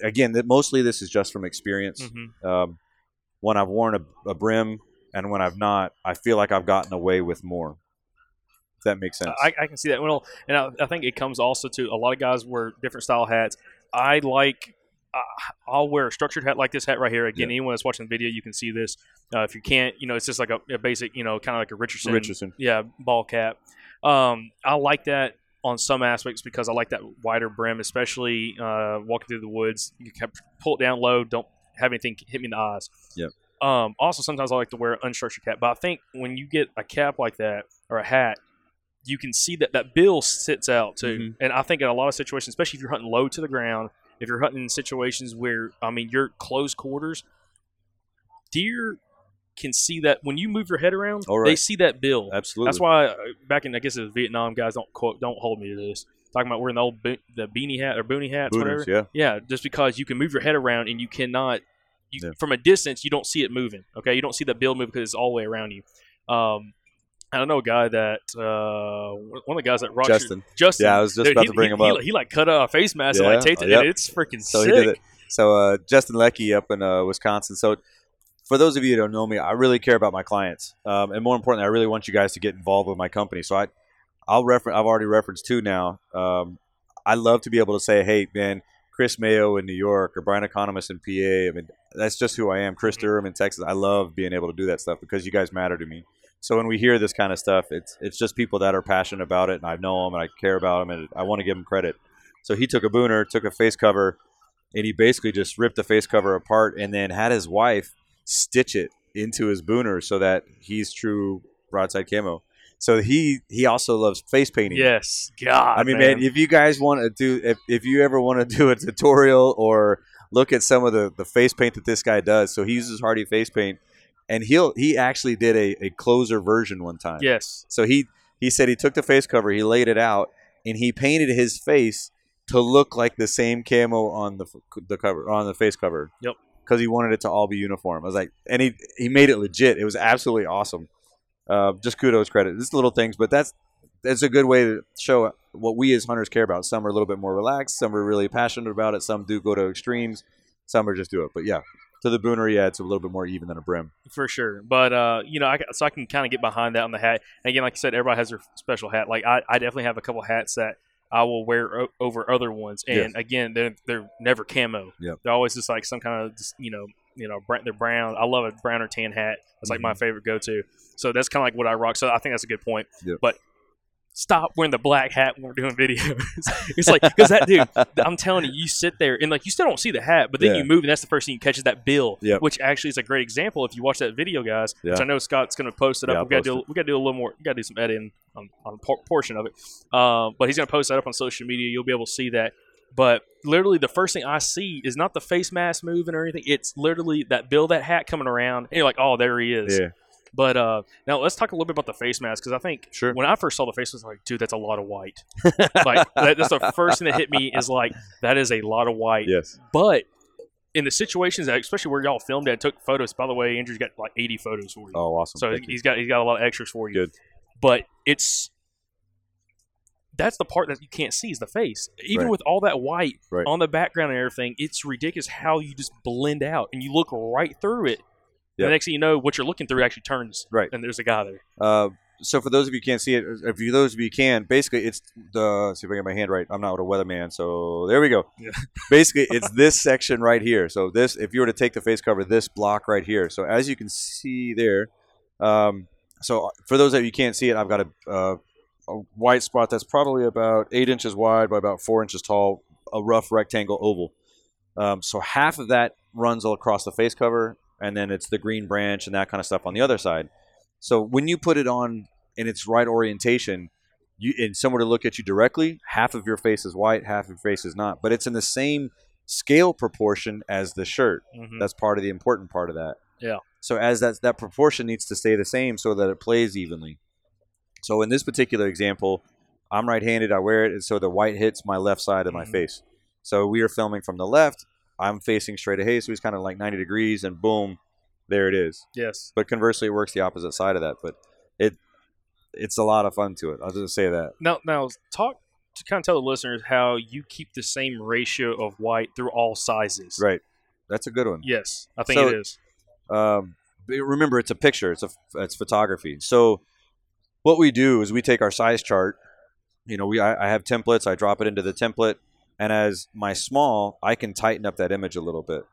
again, that mostly this is just from experience.
Mhm.
Um, when I've worn a, a brim and when I've not, I feel like I've gotten away with more. If that makes sense.
I, I can see that. Well, and I, I think it comes also to a lot of guys wear different style hats. I like. Uh, I'll wear a structured hat like this hat right here. Again,
Yeah.
anyone that's watching the video, you can see this. Uh, if you can't, you know, it's just like a, a basic, you know, kind of like a Richardson,
Richardson.
yeah, ball cap. Um, I like that on some aspects because I like that wider brim, especially uh, walking through the woods. You can pull it down low, don't have anything hit me in the eyes.
Yep.
Um, also, sometimes I like to wear an unstructured cap, but I think when you get a cap like that or a hat, you can see that that bill sits out too.
Mhm.
And I think in a lot of situations, especially if you're hunting low to the ground, if you're hunting in situations where I mean you're close quarters, deer can see that when you move your head around,
right.
they see that bill.
Absolutely.
That's why uh, back in I guess it was Vietnam guys don't quote don't hold me to this. Talking about wearing the old bo- the beanie hat or boonie hats, whatever.
Yeah.
Yeah, just because you can move your head around and you cannot, you,
Yeah.
from a distance, you don't see it moving. Okay, you don't see that bill move because it's all the way around you. Um, I don't know a guy that uh, one of the guys that Roger,
Justin.
Justin.
Yeah, I was just
dude,
about
he,
to bring
he,
him up.
He, like cut a face mask and
Yeah,
like taped it,
yep.
and it's freaking
So
sick.
he did it. So uh, Justin Leckie up in uh, Wisconsin. So for those of you who don't know me, I really care about my clients, um, and more importantly, I really want you guys to get involved with my company. So I, I'll reference. I've already referenced two now. Um, I love to be able to say, "Hey, man, Chris Mayo in New York or Brian Economist in PA." I mean, that's just who I am. Chris Durham in Texas. I love being able to do that stuff because you guys matter to me. So when we hear this kind of stuff, it's it's just people that are passionate about it, and I know them, and I care about them, and I want to give them credit. So he took a booner, took a face cover, and he basically just ripped the face cover apart, and then had his wife stitch it into his booner so that he's true broadside camo. So he he also loves face painting.
yes, God.
I mean, man, if you guys want to do, if, if you ever want to do a tutorial or look at some of the, the face paint that this guy does, so he uses Hardy face paint, and he'll he actually did a, a closer version one time.
yes,
So he he said he took the face cover, he laid it out, and he painted his face to look like the same camo on the the cover on the face cover.
Yep.
Because he wanted it to all be uniform. I was like, and he he made it legit. It was absolutely awesome. Uh, just kudos, credit. Just little things, but that's that's a good way to show what we as hunters care about. Some are a little bit more relaxed. Some are really passionate about it. Some do go to extremes. Some are just do it. But yeah, to the booner, yeah, it's a little bit more even than a brim.
for sure. But uh, you know, I, so I can kind of get behind that on the hat. And again, like I said, everybody has their special hat. Like I, I definitely have a couple hats that I will wear o- over other ones. And
Yes.
again, they're they're never camo.
Yep.
They're always just like some kind of just, you know you know they're brown. I love a brown or tan hat. That's like my favorite go to. So that's kind of like what I rock. So I think that's a good point.
Yep.
But stop wearing the black hat when we're doing videos. it's like because that dude, I'm telling you, you sit there and like you still don't see the hat, but then
Yeah.
you move and that's the first thing you catch is that bill,
Yep.
which actually is a great example. If you watch that video, guys, which I know Scott's going to post it up.
Yeah,
we got to do we got to do a little more. We got to do some editing on on a por- portion of it. Um, but he's going to post that up on social media. You'll be able to see that. But literally, the first thing I see is not the face mask moving or anything. It's literally that bill, that hat coming around, and you're like, "Oh, there he is."
Yeah.
But uh, now let's talk a little bit about the face mask because I think
Sure.
when I first saw the face mask, I was like, dude, that's a lot of white. like that, that's the first thing that hit me is like that is a lot of white.
Yes.
But in the situations that, especially where y'all filmed at, took photos. By the way, Andrew's got like 80 photos for you,
Oh, awesome.
so
Thank you.
he's got he's got a lot of extras for you.
Good.
But it's that's the part that you can't see is the face. Even
Right.
with all that white
Right.
on the background and everything, it's ridiculous how you just blend out and you look right through it.
Yep.
The next thing you know, what you're looking through actually turns
Right.
and there's a guy there.
Uh, so for those of you who can't see it, if you those of you can, basically it's the. See if I get my hand right. I'm not a weatherman, so there we go.
Yeah.
basically, it's this section right here. So this, if you were to take the face cover, this block right here. So as you can see there, um, so for those of you who can't see it, I've got a, uh, a white spot that's probably about eight inches wide by about four inches tall, a rough rectangle oval. Um, so half of that runs all across the face cover, and then it's the green branch and that kind of stuff on the other side. So when you put it on in its right orientation, you and someone to look at you directly, half of your face is white, half of your face is not. But it's in the same scale proportion as the shirt.
Mhm.
That's part of the important part of that.
Yeah.
So as that that proportion needs to stay the same so that it plays evenly. So in this particular example, I'm right-handed. I wear it, and so the white hits my left side of my
Mhm.
face. So we are filming from the left. I'm facing straight ahead, so he's kind of like 90 degrees, and boom, there it is.
Yes.
But conversely, it works the opposite side of that. But it it's a lot of fun to it. I'll just say that.
Now, now talk to kind of tell the listeners how you keep the same ratio of white through all sizes.
Right. That's a good one.
Yes, I think
So-
it is.
um, remember it's a picture it's a it's photography so what we do is we take our size chart you know we I, I have templates i drop it into the template and as my small i can tighten up that image a little bit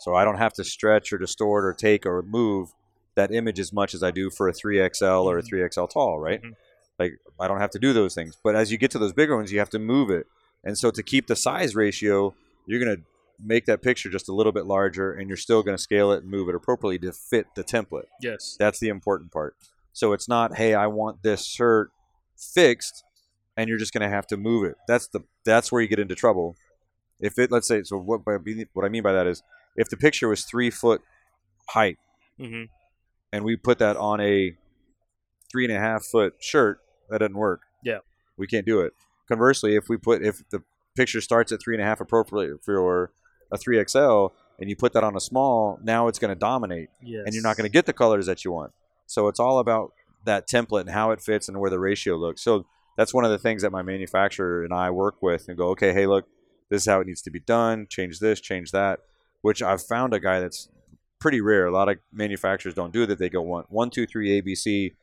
so i don't have to stretch or distort or take or move that image as much as i do for a 3xl or a
Mhm.
3xl tall right
Mhm.
like i don't have to do those things but as you get to those bigger ones you have to move it and so to keep the size ratio you're going to make that picture just a little bit larger and you're still going to scale it and move it appropriately to fit the template.
Yes.
That's the important part. So it's not, hey, I want this shirt fixed and you're just going to have to move it. That's the that's where you get into trouble. If it let's say so what I mean- what I mean by that is if the picture was 3 foot height
hmm
and we put that on a three and a half foot shirt, that doesn't work.
Yeah.
We can't do it. Conversely, if we put if the picture starts at three and a half appropriately for a three XL and you put that on a small, now it's going to dominate
Yes.
and you're not going to get the colors that you want. So it's all about that template and how it fits and where the ratio looks. So that's one of the things that my manufacturer and I work with and go, okay, hey, look, this is how it needs to be done. Change this, change that. Which I've found a guy that's pretty rare. A lot of manufacturers don't do that. They go one, one, two, three, ABC.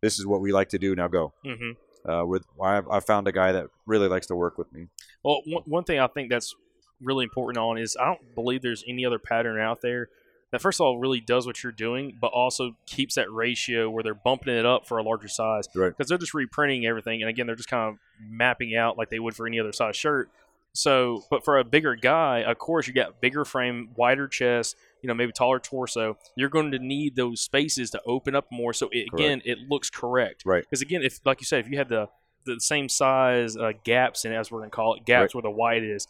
This is what we like to do. Now go.
hmm
Uh, with I, I found a guy that really likes to work with me.
Well, one, one thing I think that's really important on is I don't believe there's any other pattern out there that first of all really does what you're doing, but also keeps that ratio where they're bumping it up for a larger size.
Right.
Because they're just reprinting everything, and again, they're just kind of mapping out like they would for any other size shirt. So, but for a bigger guy, of course, you got bigger frame, wider chest, you know, maybe taller torso. You're going to need those spaces to open up more, so it, again, it looks correct.
Right.
Because again, if like you said, if you had the the same size uh, gaps, and as we're going to call it, gaps where the white is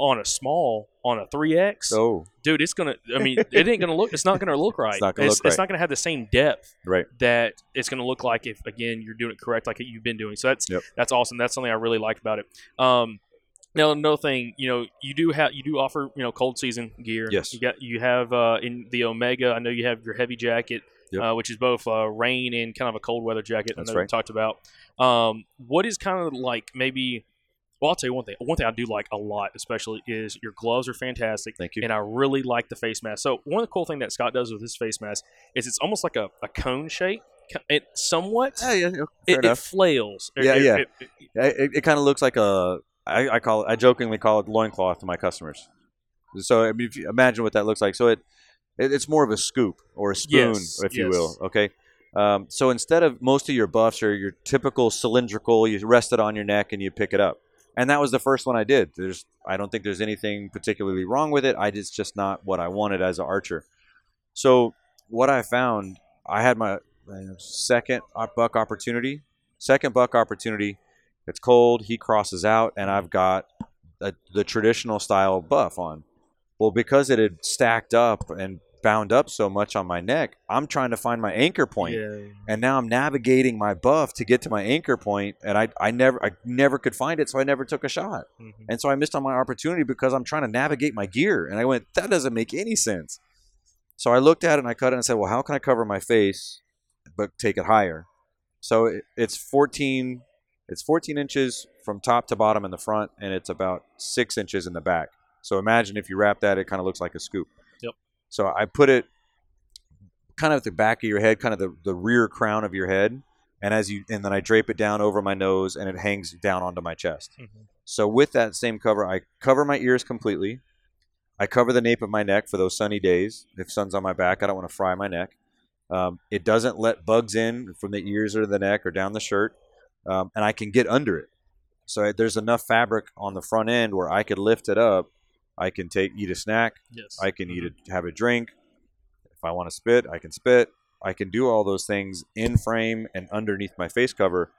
on a small on a three X,
oh
dude, it's gonna. I mean, it ain't gonna look. It's not gonna look right.
not gonna look
it's
right.
not gonna have the same depth
right.
that it's gonna look like if again you're doing it correct, like you've been doing. So that's
Yep.
that's awesome. That's something I really like about it. Um, now another thing, you know, you do have you do offer you know cold season gear.
Yes.
You got you have uh, in the Omega. I know you have your heavy jacket.
Yep.
Uh, which is both uh, rain and kind of a cold weather jacket.
That's
I know we
right.
talked about. Um, what is kind of like maybe? Well, I'll tell you one thing. One thing I do like a lot, especially, is your gloves are fantastic
Thank you.
and I really like the face mask. So one of the cool things that Scott does with his face mask is it's almost like a, a cone shape. It somewhat
yeah, yeah,
it, it flails.
Yeah,
It-
yeah.
it- it-
it, kind of looks like a I, I call it I jokingly call it loincloth to my customers. So I mean, if you imagine what that looks like. So it, it it's more of a scoop or a spoon,
Yes,
if you will. Okay. Um, so instead of most of your buffs are your typical cylindrical, you rest it on your neck and you pick it up. And that was the first one I did. There's, I don't think there's anything particularly wrong with it. I just just not what I wanted as an archer. So what I found, I had my second buck opportunity. Second buck opportunity. It's cold. He crosses out, and I've got a, the traditional style buff on. Well, because it had stacked up and bound up so much on my neck, I'm trying to find my anchor point
Yeah.
and now I'm navigating my buff to get to my anchor point, and I, I never I never could find it, so I never took a shot,
Mhm.
and so I missed on my opportunity because I'm trying to navigate my gear, and I went that doesn't make any sense. So I looked at it and I cut it and said, well, how can I cover my face, but take it higher? So it, it's 14, it's 14 inches from top to bottom in the front, and it's about six inches in the back. So imagine if you wrap that, it kind of looks like a scoop. So I put it kind of at the back of your head, kind of the, the rear crown of your head, and as you and then I drape it down over my nose, and it hangs down onto my chest.
Mhm.
So with that same cover, I cover my ears completely. I cover the nape of my neck for those sunny days. If sun's on my back, I don't want to fry my neck. Um, it doesn't let bugs in from the ears or the neck or down the shirt, um, and I can get under it. So there's enough fabric on the front end where I could lift it up. I can take eat a snack.
Yes.
I can eat a have a drink. If I want to spit, I can spit. I can do all those things in frame and underneath my face cover,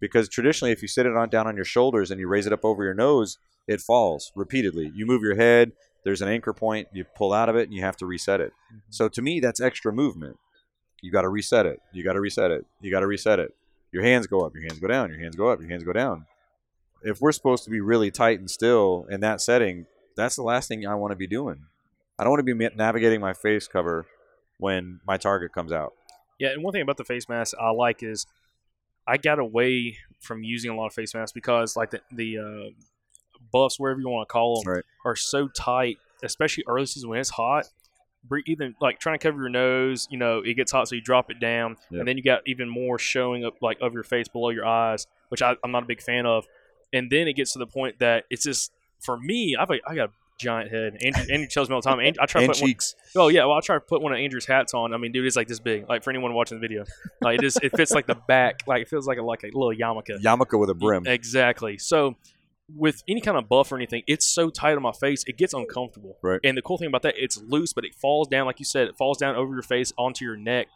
because traditionally, if you sit it on down on your shoulders and you raise it up over your nose, it falls repeatedly. You move your head. There's an anchor point. You pull out of it, and you have to reset it.
Mhm.
So to me, that's extra movement. You got to reset it. You got to reset it. You got to reset it. Your hands go up. Your hands go down. Your hands go up. Your hands go down. If we're supposed to be really tight and still in that setting, that's the last thing I want to be doing. I don't want to be navigating my face cover when my target comes out.
Yeah, and one thing about the face mask I like is I got away from using a lot of face masks because like the, the uh, buffs, wherever you want to call them,
Right.
are so tight, especially early season when it's hot. Even like trying to cover your nose, you know, it gets hot, so you drop it down,
Yep.
and then you got even more showing up like of your face below your eyes, which I, I'm not a big fan of. And then it gets to the point that it's just for me, I've a, I got a giant head. Andrew, Andrew tells me all the time. Andrew, I try to
And
put one,
cheeks.
Oh yeah, well I try to put one of Andrew's hats on. I mean, dude, it's like this big. Like for anyone watching the video, like it just it fits like the back. Like it feels like a like a little yarmulke.
Yarmulke with a brim.
Exactly. So with any kind of buff or anything, it's so tight on my face, it gets uncomfortable.
Right.
And the cool thing about that, it's loose, but it falls down, like you said, it falls down over your face onto your neck.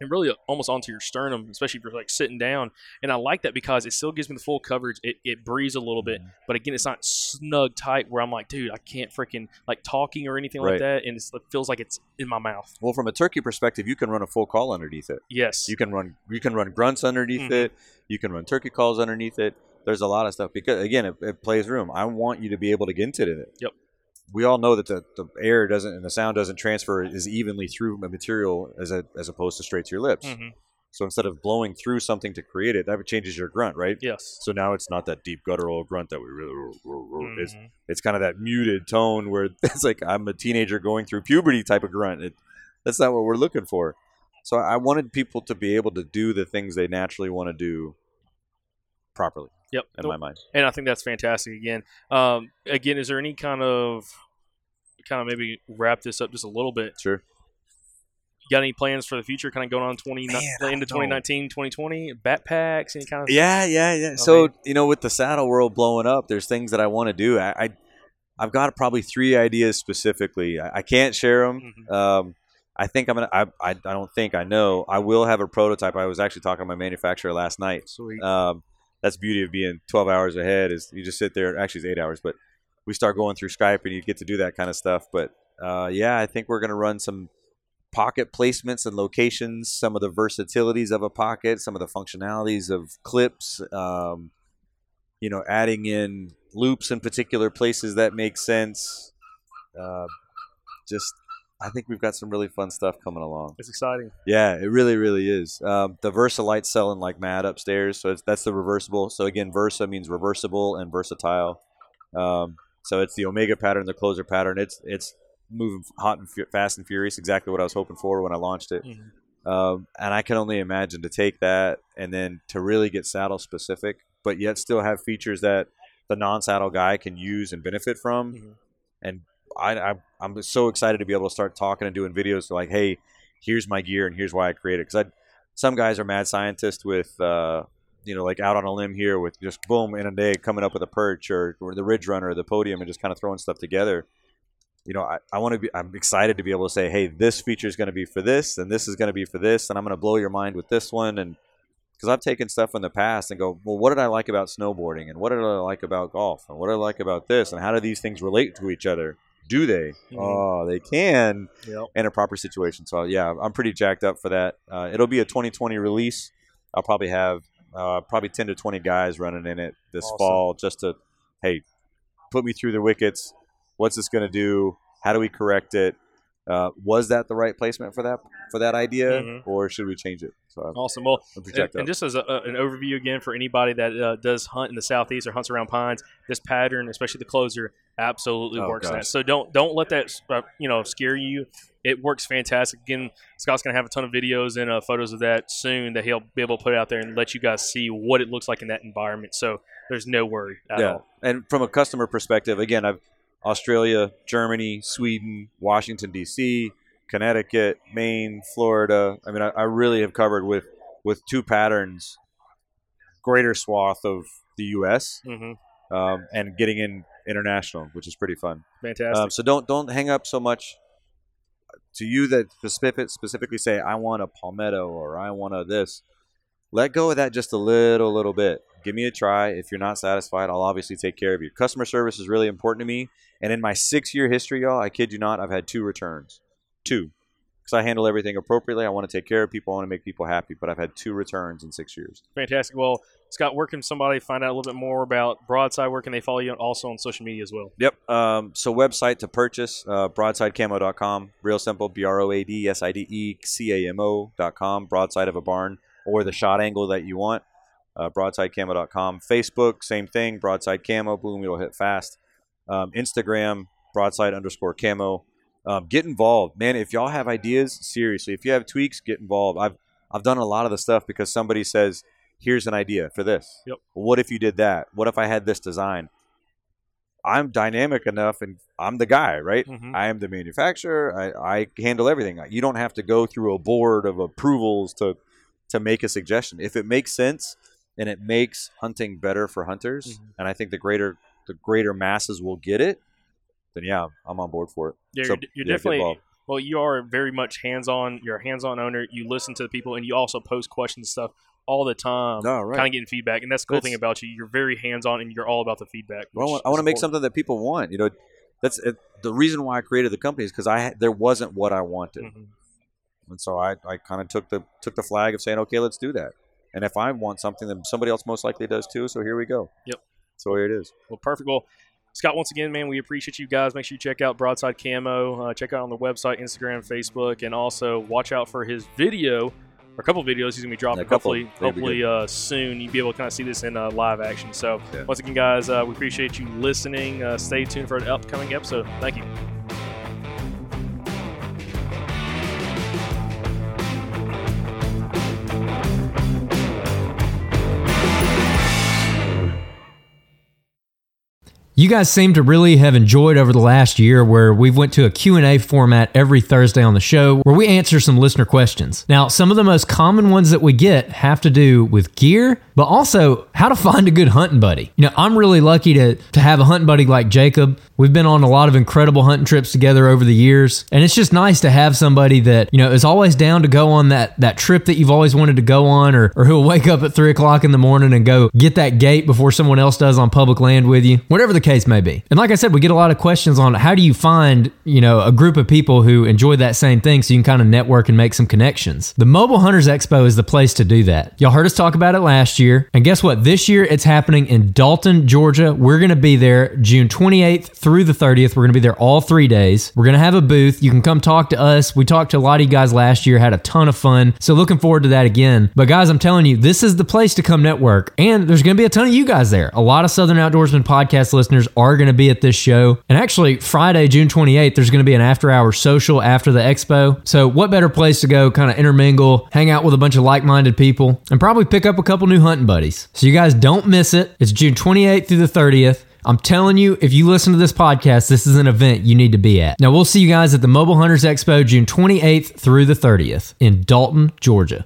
And really almost onto your sternum, especially if you're like sitting down. And I like that because it still gives me the full coverage. It, it breathes a little bit, but again, it's not snug tight where I'm like, dude, I can't freaking like talking or anything
Right.
like that. And it's, it feels like it's in my mouth.
Well, from a turkey perspective, you can run a full call underneath it.
Yes.
You can run you can run grunts underneath
Mhm.
it. You can run turkey calls underneath it. There's a lot of stuff because again, it, it plays room. I want you to be able to get into it.
Yep.
We all know that the, the air doesn't and the sound doesn't transfer as evenly through a material as a, as opposed to straight to your lips.
Mhm.
So instead of blowing through something to create it, that changes your grunt, right?
Yes.
So now it's not that deep guttural grunt that we really. It's
Mhm.
it's kind of that muted tone where it's like I'm a teenager going through puberty type of grunt. It, that's not what we're looking for. So I wanted people to be able to do the things they naturally want to do properly
Yep.
in my mind.
and I think that's fantastic. Again, um, again, is there any kind of kind of maybe wrap this up just a little bit?
Sure.
You got any plans for the future? Kind of going on twenty
Man, I
into
don't know.
2019, 2020, backpacks, any kind of
Yeah, yeah, yeah. So you know, with the saddle world blowing up, there's things that I want to do. I, I I've got probably three ideas specifically. I, I can't share them.
Mhm.
Um, I think I'm gonna. I, I I don't think I know. I will have a prototype. I was actually talking to my manufacturer last night.
Sweet.
Um, that's beauty of being 12 hours ahead is you just sit there. Actually, it's eight hours, but we start going through Skype and you get to do that kind of stuff. But uh, yeah, I think we're going to run some pocket placements and locations, some of the versatilities of a pocket, some of the functionalities of clips. Um, you know, adding in loops in particular places that make sense. Uh, just, I think we've got some really fun stuff coming along.
It's exciting.
Yeah, it really, really is. Um, the Versa light's selling like mad upstairs, so it's, that's the reversible. So again, Versa means reversible and versatile. Um, so it's the Omega pattern, the closer pattern. It's it's moving hot and fu- fast and furious. Exactly what I was hoping for when I launched it.
Mhm.
Um, and I can only imagine to take that and then to really get saddle specific, but yet still have features that the non-saddle guy can use and benefit from.
Mhm.
And I, I, I'm so excited to be able to start talking and doing videos like, hey, here's my gear and here's why I created. Because some guys are mad scientists with uh, you know like out on a limb here with just boom in a day coming up with a perch or, or the ridge runner or the podium and just kind of throwing stuff together you know i, I want to be i'm excited to be able to say hey this feature is going to be for this and this is going to be for this and i'm going to blow your mind with this one and because i've taken stuff in the past and go well what did i like about snowboarding and what did i like about golf and what did i like about this and how do these things relate to each other do they
Mhm.
oh they can
Yep.
in a proper situation. So yeah, I'm pretty jacked up for that. Uh, it'll be a 2020 release. I'll probably have uh, probably 10 to 20 guys running in it this
Awesome.
fall, just to hey, put me through the wickets. What's this going to do? How do we correct it? Uh, was that the right placement for that for that idea,
Mhm.
or should we change it? So
Awesome. Well, And, and just as a, an overview again for anybody that uh, does hunt in the southeast or hunts around pines, this pattern, especially the closer, absolutely
Oh,
works.
gosh.
that. So don't don't let that uh, you know scare you. It works fantastic. Again, Scott's gonna have a ton of videos and uh, photos of that soon that he'll be able to put out there and let you guys see what it looks like in that environment. So there's no worry at
yeah,
all.
and from a customer perspective, again, I've Australia, Germany, Sweden, Washington D.C., Connecticut, Maine, Florida. I mean, I, I really have covered with with two patterns, greater swath of the U.S.
hmm
Um, and getting in international, which is pretty fun.
Fantastic.
Um, so don't don't hang up so much. To you that specific, specifically say I want a palmetto or I want a this, let go of that just a little little bit. Give me a try. If you're not satisfied, I'll obviously take care of you. Customer service is really important to me. And in my six year history, y'all, I kid you not, I've had two returns, two, because I handle everything appropriately. I want to take care of people. I want to make people happy. But I've had two returns in six years.
Fantastic. Well, Scott, where can somebody find out a little bit more about Broadside? Where can they follow you also on social media as well?
Yep. Um, so website to purchase, uh, broadsidecamo.com. Real simple, B-R-O-A-D-S-I-D-E-C-A-M-O.com. Broadside of a barn or the shot angle that you want. Uh, broadsidecamo.com. Facebook, same thing. Broadside camo. Boom, it'll hit fast. Um, Instagram, broadside underscore camo. Um, get involved, man. If y'all have ideas, seriously, if you have tweaks, get involved. I've I've done a lot of the stuff because somebody says, "Here's an idea for this."
Yep.
What if you did that? What if I had this design? I'm dynamic enough, and I'm the guy, right?
Mhm.
I am the manufacturer. I, I handle everything. You don't have to go through a board of approvals to to make a suggestion. If it makes sense and it makes hunting better for hunters,
Mhm.
and I think the greater the greater masses will get it, then yeah, I'm on board for it.
Yeah,
So,
you're, you're
yeah,
definitely well. You are very much hands-on. You're a hands-on owner. You listen to the people, and you also post questions and stuff all the time.
No, right.
Kind of getting feedback, and that's the cool
That's-
thing about you. You're very hands-on, and you're all about the feedback.
Well, I want, I want
is
to make something that people want. You know, that's it, the reason why I created the company is because I there wasn't what I wanted,
Mhm.
and so I, I kind of took the took the flag of saying, okay, let's do that. And if I want something, then somebody else most likely does too. So here we go.
Yep.
So here it is.
Well, perfect. Well, Scott, once again, man, we appreciate you guys. Make sure you check out Broadside Camo. Uh, check out on the website, Instagram, Facebook, and also watch out for his video or a couple videos he's gonna be dropping.
Couple.
Hopefully, hopefully uh, soon you'll be able to kind of see this in uh, live action. So,
Yeah.
once again, guys, uh, we appreciate you listening. Uh, stay tuned for an upcoming episode. Thank you.
You guys seem to really have enjoyed over the last year where we've went to a Q&A format every Thursday on the show where we answer some listener questions. Now, some of the most common ones that we get have to do with gear, but also how to find a good hunting buddy. You know, I'm really lucky to to have a hunting buddy like Jacob. We've been on a lot of incredible hunting trips together over the years, and it's just nice to have somebody that, you know, is always down to go on that that trip that you've always wanted to go on or, or who'll wake up at three o'clock in the morning and go get that gate before someone else does on public land with you. Whatever the may be. And like I said, we get a lot of questions on how do you find, you know, a group of people who enjoy that same thing so you can kind of network and make some connections. The Mobile Hunters Expo is the place to do that. Y'all heard us talk about it last year. And guess what? This year it's happening in Dalton, Georgia. We're going to be there June 28th through the 30th. We're going to be there all three days. We're going to have a booth. You can come talk to us. We talked to a lot of you guys last year, had a ton of fun. So looking forward to that again. But guys, I'm telling you, this is the place to come network. And there's going to be a ton of you guys there. A lot of Southern Outdoorsman podcast listeners are going to be at this show. And actually, Friday, June 28th, there's going to be an after hour social after the expo. So what better place to go kind of intermingle, hang out with a bunch of like minded people, and probably pick up a couple new hunting buddies. So you guys don't miss it. It's June 28th through the 30th. I'm telling you, if you listen to this podcast, this is an event you need to be at. Now, we'll see you guys at the Mobile Hunters Expo June 28th through the 30th in Dalton, Georgia.